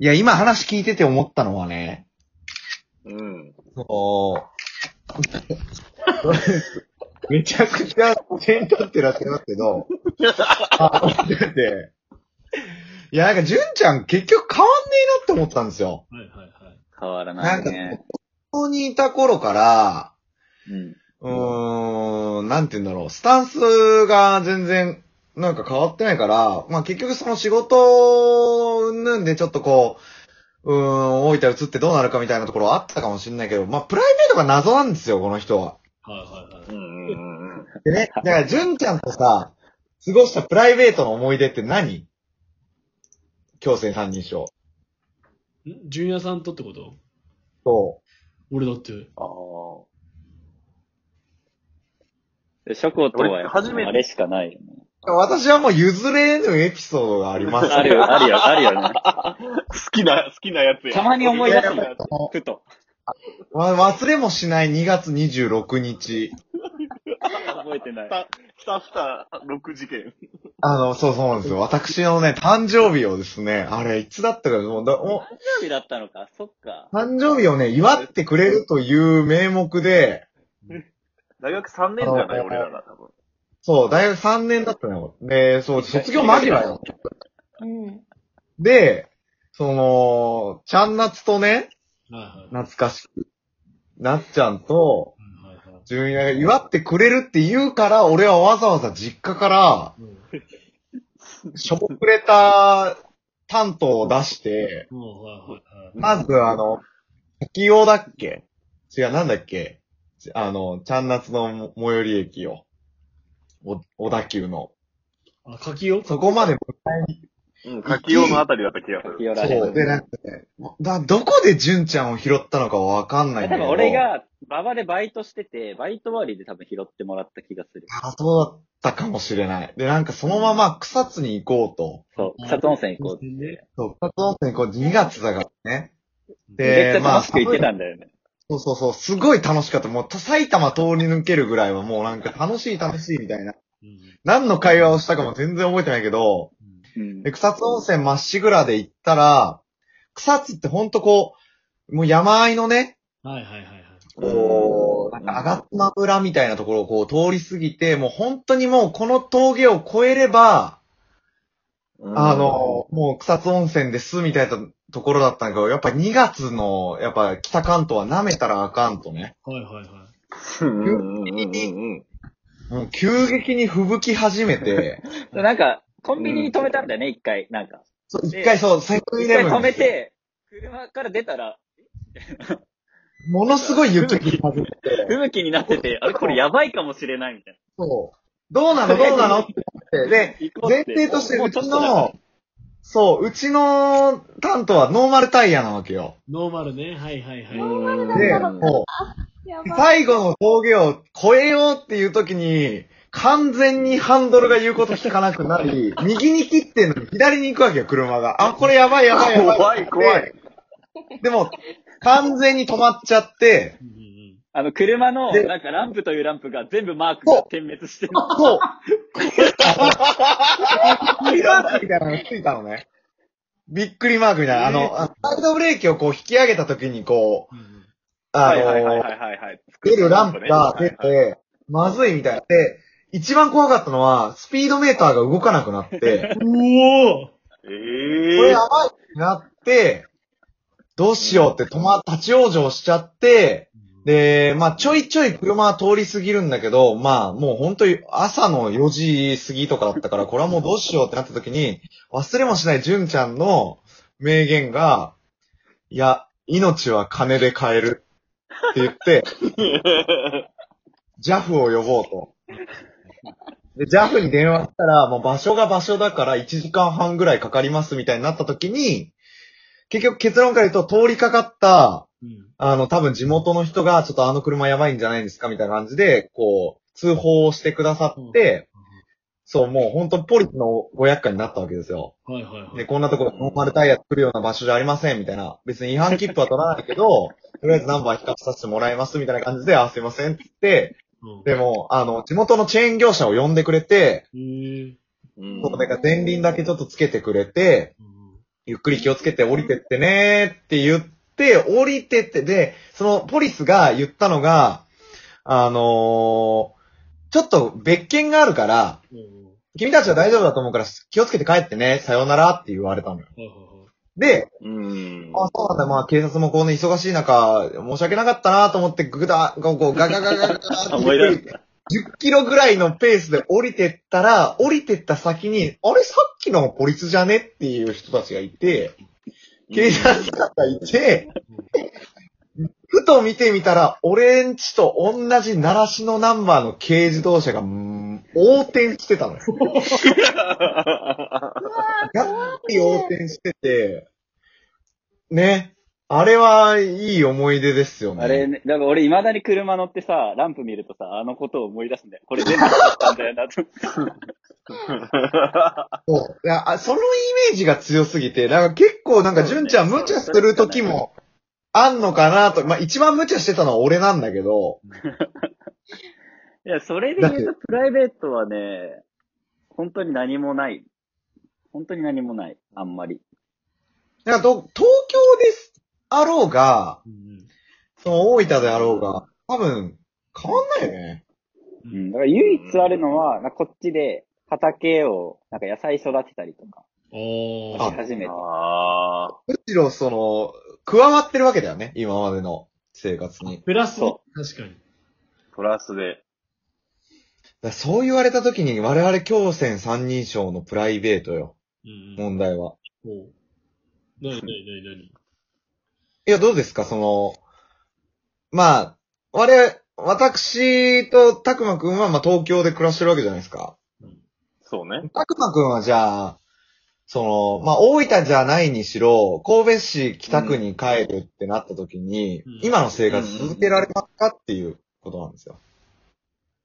いや、今話聞いてて思ったのはね、うん。そう、めちゃくちゃ先立ってらっしゃいますけど、あ、だって、いや、なんか、純ちゃん結局変わんねえなって思ったんですよ。はいはいはい。変わらなないんか、ね。ここにいた頃から、うん。うーん、なんて言うんだろう、スタンスが全然、なんか変わってないから、まあ結局その仕事、うんぬんでちょっとこう、うーん、大分移ってどうなるかみたいなところはあったかもしれないけど、まあプライベートが謎なんですよ、この人は。はいはいはい。うんうんうんうん。でね、だから、純ちゃんとさ、過ごしたプライベートの思い出って何？強制三人称。ん？純也さんとってこと？そ俺だって。ああ。でショコとはやっぱ俺初めてあれしかないよね。う。私はもう譲れぬエピソードがあります。あるよ、あるよ、あるよね。好きな、好きなやつや。たまに思い出すの好きなやつふと。わ忘れもしない2月26日。覚えてない。スタスタ6事件。あの、そうそうなんですよ。私のね、誕生日をですね、あれ、いつだったか、もうだ、も誕生日だったのか、そっかう。誕生日をね、祝ってくれるという名目で、大学3年じゃない？俺らが多分。そう、大学3年だったのよ。で、そう、卒業間際よ。うん。で、その、ちゃんなつとね、はいはい。懐かしく、なっちゃんと、はいはいはい純也が祝ってくれるって言うから、俺はわざわざ実家から、うんしょぼくれた担当を出して、うんはいはいはい。まずあの、滝用だっけ？違う、なんだっけ？あの、ちゃんなつの最寄り駅を。お、小田急の。あ、書きよそこまで迎えにうん、書きようのあたりだった気がする。そう。で、る。なんかね、だ、どこで純ちゃんを拾ったのかわかんないんだけど。多分俺、が、馬場でバイトしてて、バイト終わりで多分拾ってもらった気がする。あ、そうだったかもしれない。で、なんかそのまま草津に行こうと。そう、草津温泉行こうって言って。そう、草津温泉行こう。2月だからね。めでっちゃ楽しく行ってたんだよね。そうそうそう、すごい楽しかった。もう、埼玉通り抜けるぐらいはもうなんか楽しい楽しいみたいな。うん何の会話をしたかも全然覚えてないけど、うんで、草津温泉まっしぐらで行ったら、草津ってほんとこう、もう山あいのね、はいはいはいはい。こう、なんか、あがつま村みたいなところをこう通り過ぎて、もう本当にもうこの峠を越えれば、あの、もう草津温泉ですみたいなところだったんだけど、やっぱ2月の、やっぱ北関東は舐めたらあかんとね。はいはいはい。うんう急激に吹雪き始めて、なんか、コンビニに止めたんだよね、一回。なんか。そう一回そう、セブンイレブン一回止めて、車から出たら、ものすごい雪降り始めて、吹雪になってて、あれこれやばいかもしれないみたいそう。どうなの？どうなの？って言って、で、な。行こうって前提としてうちもうちょっとだの、そう、うちの担当はノーマルタイヤなわけよ。ノーマルね。はいはいはい。うんで、うんもやう、最後の峠を越えようっていう時に、完全にハンドルが言うこと聞かなくなり、右に切ってんのに左に行くわけよ、車が。あ、これやばいやばいやばい。怖い怖い。でも、完全に止まっちゃって、うんうんうんあの、車の、でなんかランプというランプが全部マークが点滅してる。そう。びっくりマークみたいなのがついたのね。びっくりマークみたいな。あの、あサイドブレーキをこう引き上げた時にこう、あはいはいはいの、はいはいはい。出るランプが出はいはいて、まずいみたいな。で、一番怖かったのは、スピードメーターが動かなくなって、うおーえこえれやばいってなって、どうしようって止ま、立ち往生しちゃって、で、まあちょいちょい車は通り過ぎるんだけど、まあもう本当に朝の4時過ぎとかだったから、これはもうどうしようってなった時に、忘れもしない純ちゃんの名言が、いや、命は金で買えるって言って、JAF を呼ぼうと。で、JAF に電話したら、もう場所が場所だから1時間半ぐらいかかりますみたいになった時に、結局結論から言うと通りかかった、うんあの、多分地元の人が、ちょっとあの車やばいんじゃないですかみたいな感じで、こう、通報をしてくださって、そう、もう本当ポリスのご厄介になったわけですよ。はいはいはい。で、こんなところノーマルタイヤ作るような場所じゃありません、みたいな。別に違反切符は取らないけど、とりあえずナンバー引かせさせてもらいます、みたいな感じで、あ、すいませんって言って、うん。でも、あの、地元のチェーン業者を呼んでくれて、うん。そう、なんか前輪だけちょっとつけてくれて、うん。ゆっくり気をつけて降りてってねーって言って、降りてって、で、そのポリスが言ったのが、あのーちょっと別件があるから、うんうん君たちは大丈夫だと思うから気をつけて帰ってね、さようならって言われたのよ。で、うん。あ、そうなんだ、まあ警察もこうね、忙しい中、申し訳なかったなと思って、ぐだ、こう、こうガガガガガガって 思い出し10キロぐらいのペースで降りてったら、降りてった先に、あれさっきのポリスじゃねっていう人たちがいて、警察官がいて、ふと見てみたら、俺んちと同じ習志野ナンバーの軽自動車が、うん横転してたのよ。やっぱり横転してて、ね。あれはいい思い出ですよね。あれね、だから俺未だに車乗ってさ、ランプ見るとさ、あのことを思い出すんだよ。これ全部だったんだよなと。そういやあそのイメージが強すぎて、だから結構なんか、純ちゃん無茶する時もあんのかなと。まあ一番無茶してたのは俺なんだけど、いや、それで言うとプライベートはね、本当に何もない。本当に何もない。あんまり。だからと東京ですあろうが、うんその大分であろうが、多分変わんないよね。ううんん。だから唯一あるのは、なんかこっちで畑を、なんか野菜育てたりとか、おー始めて。ああ。むしろその、加わってるわけだよね、今までの生活に。プラスねそ確かに。プラスで。らそう言われた時に我々京戦三人称のプライベートよ、うんうん。問題は。おうなになになになにいや、どうですか？その、まあ、我、私とたくまくんは、まあ、東京で暮らしてるわけじゃないですか。そうね。たくまくんはじゃあ、その、まあ、大分じゃないにしろ、神戸市北区に帰るってなった時に、うん今の生活続けられますかっていうことなんですよ。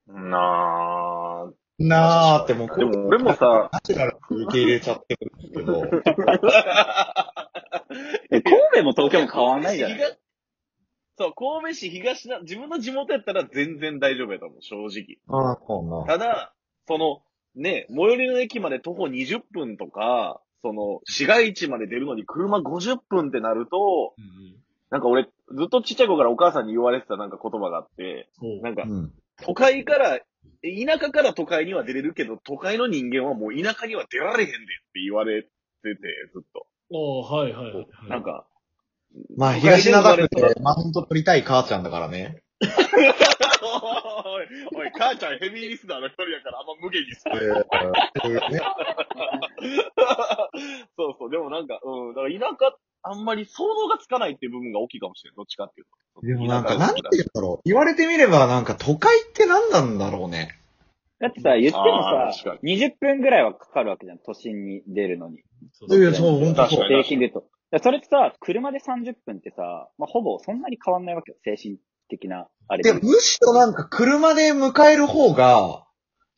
なあ。なーってもう、でも俺もさ、ナチュラルに受け入れちゃってるんですけど、え、神戸も東京も変わんないじゃない？そう、神戸市東な、自分の地元やったら全然大丈夫やと思う、正直。ああ、そうな。ただ、その、ね、最寄りの駅まで徒歩20分とか、その、市街地まで出るのに車50分ってなると、うんうん。なんか俺、ずっとちっちゃい子からお母さんに言われてたなんか言葉があって。なんかう、ん。都会から、え田舎から都会には出れるけど、都会の人間はもう田舎には出られへんでって言われてて、ずっと。おーはいはいはいはい。なんか、まあ、東灘区でマウント取りたい母ちゃんだからね。おい、おい、母ちゃんヘビーリスナーの一人やからあんま無限にすえる。ーそうそうでもなんか、うん、だから田舎、あんまり想像がつかないっていう部分が大きいかもしれない。どっちかっていうと。でもなんか、なんて言うんだろう。言われてみれば、なんか都会って何なんだろうね。だってさ、言ってもさ確か、20分ぐらいはかかるわけじゃん、都心に出るのに。そういや、そう、ほんとそう。確かに平均でと。それってさ、車で30分ってさ、まあ、ほぼそんなに変わんないわけよ、精神的な、あれで、で。むしろなんか車で迎える方が、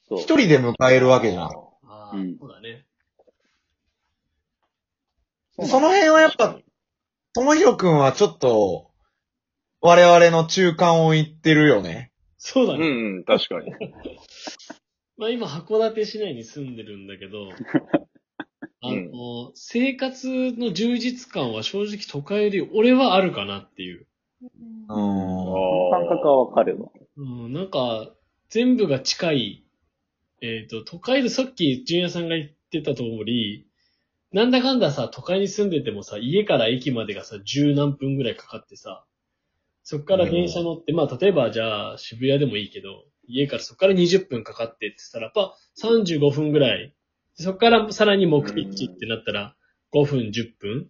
そう。一人で迎えるわけじゃん。ああ、うんそうだね。その辺はやっぱ、ともひろくんはちょっと、我々の中間を言ってるよね。うんそうだね。うん、確かに。まあ今、函館市内に住んでるんだけど、あの、うん生活の充実感は正直都会より俺はあるかなっていう。うそん。の感覚はわかるわ。うん、なんか、全部が近い。えっ、と、都会でさっき、ジュニアさんが言ってた通り、なんだかんださ、都会に住んでてもさ、家から駅までがさ、十何分ぐらいかかってさ、そっから電車乗って、まあ、例えばじゃあ、渋谷でもいいけど、家からそっから20分かかってって言ったら、やっぱ35分ぐらい。そっからさらに目的地ってなったら、5分、10分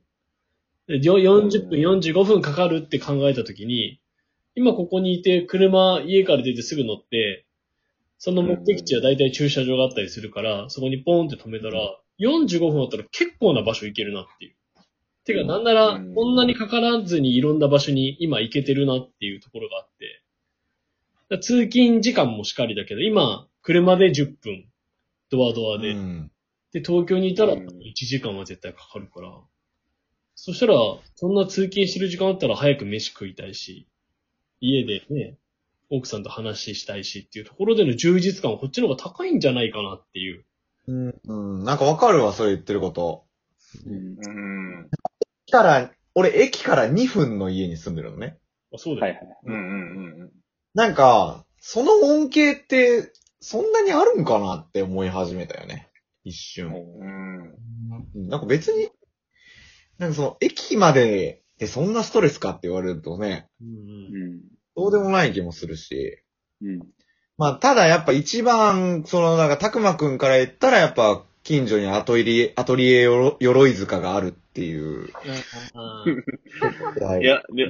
40分、45分かかるって考えたときに、今ここにいて、車、家から出てすぐ乗って、その目的地は大体駐車場があったりするから、そこにポーンって止めたら、45分だったら結構な場所行けるなっていう。てか、なんなら、うんこんなにかからずにいろんな場所に今行けてるなっていうところがあって。通勤時間もしっかりだけど、今、車で10分、ドアドアで。うんで、東京にいたらうん1時間は絶対かかるから。そしたら、そんな通勤してる時間あったら早く飯食いたいし、家でね、奥さんと話したいしっていうところでの充実感はこっちの方が高いんじゃないかなっていう。うん。うん。なんかわかるわ、そう言ってること。うん。うん。駅から、俺駅から2分の家に住んでるのね。あそうだよ。はいはい。うんうんうん。なんか、その恩恵って、そんなにあるんかなって思い始めたよね。一瞬。うん。うんなんか別に、なんかその、駅まででそんなストレスかって言われるとね、うんうんうん。どうでもない気もするし。うん。まあ、ただやっぱ一番、その、なんか、たくまくんから言ったらやっぱ、近所にアトリエ、アトリエよろ鎧塚があるっていう。あ いや、で、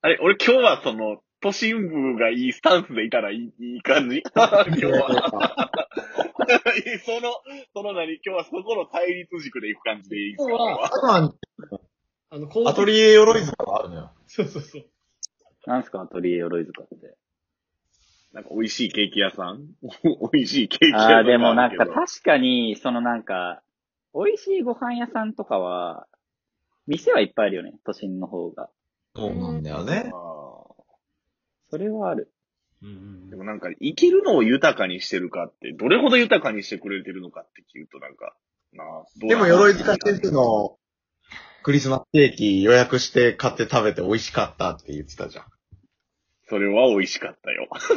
あれ、俺今日はその、都心部がいいスタンスでいたらいいいい感じ 今日は。その、その何？今日はそこの対立軸で行く感じでいいですか？今日はたくまん、あの、こアトリエ鎧塚があるのよ。そうそうそう。なんすか、アトリエ鎧塚って。なんか美味しいケーキ屋さん？美味しいケーキ屋さんがああ、でもなんか確かに、そのなんか、美味しいご飯屋さんとかは、店はいっぱいあるよね、都心の方が。そうなんだよね。あそれはある。うんうんーでもなんか、生きるのを豊かにしてるかって、どれほど豊かにしてくれてるのかって聞うとなんか、なあどうでも、鎧塚先生のクリスマスケーキ予約して買って食べて美味しかったって言ってたじゃん。それは美味しかったよ。そ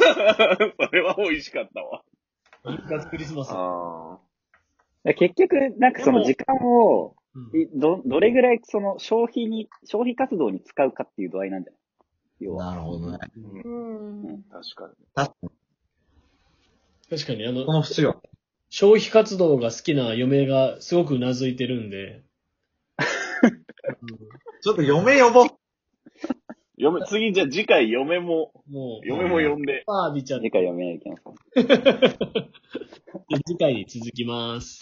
れは美味しかったわ。一括クリスマス。あだ結局、なんかその時間を、ど、どれぐらいその消費に、消費活動に使うかっていう度合いなんじゃない？要は。なるほどね。うん。確かに。確かに。確かに、あのこ、の節は。消費活動が好きな嫁がすごく頷いてるんで。ちょっと嫁呼ぼう。嫁、次じゃあ次回嫁も、もう、嫁も呼んで。ちゃ次、回読めないけますか 次回に続きます。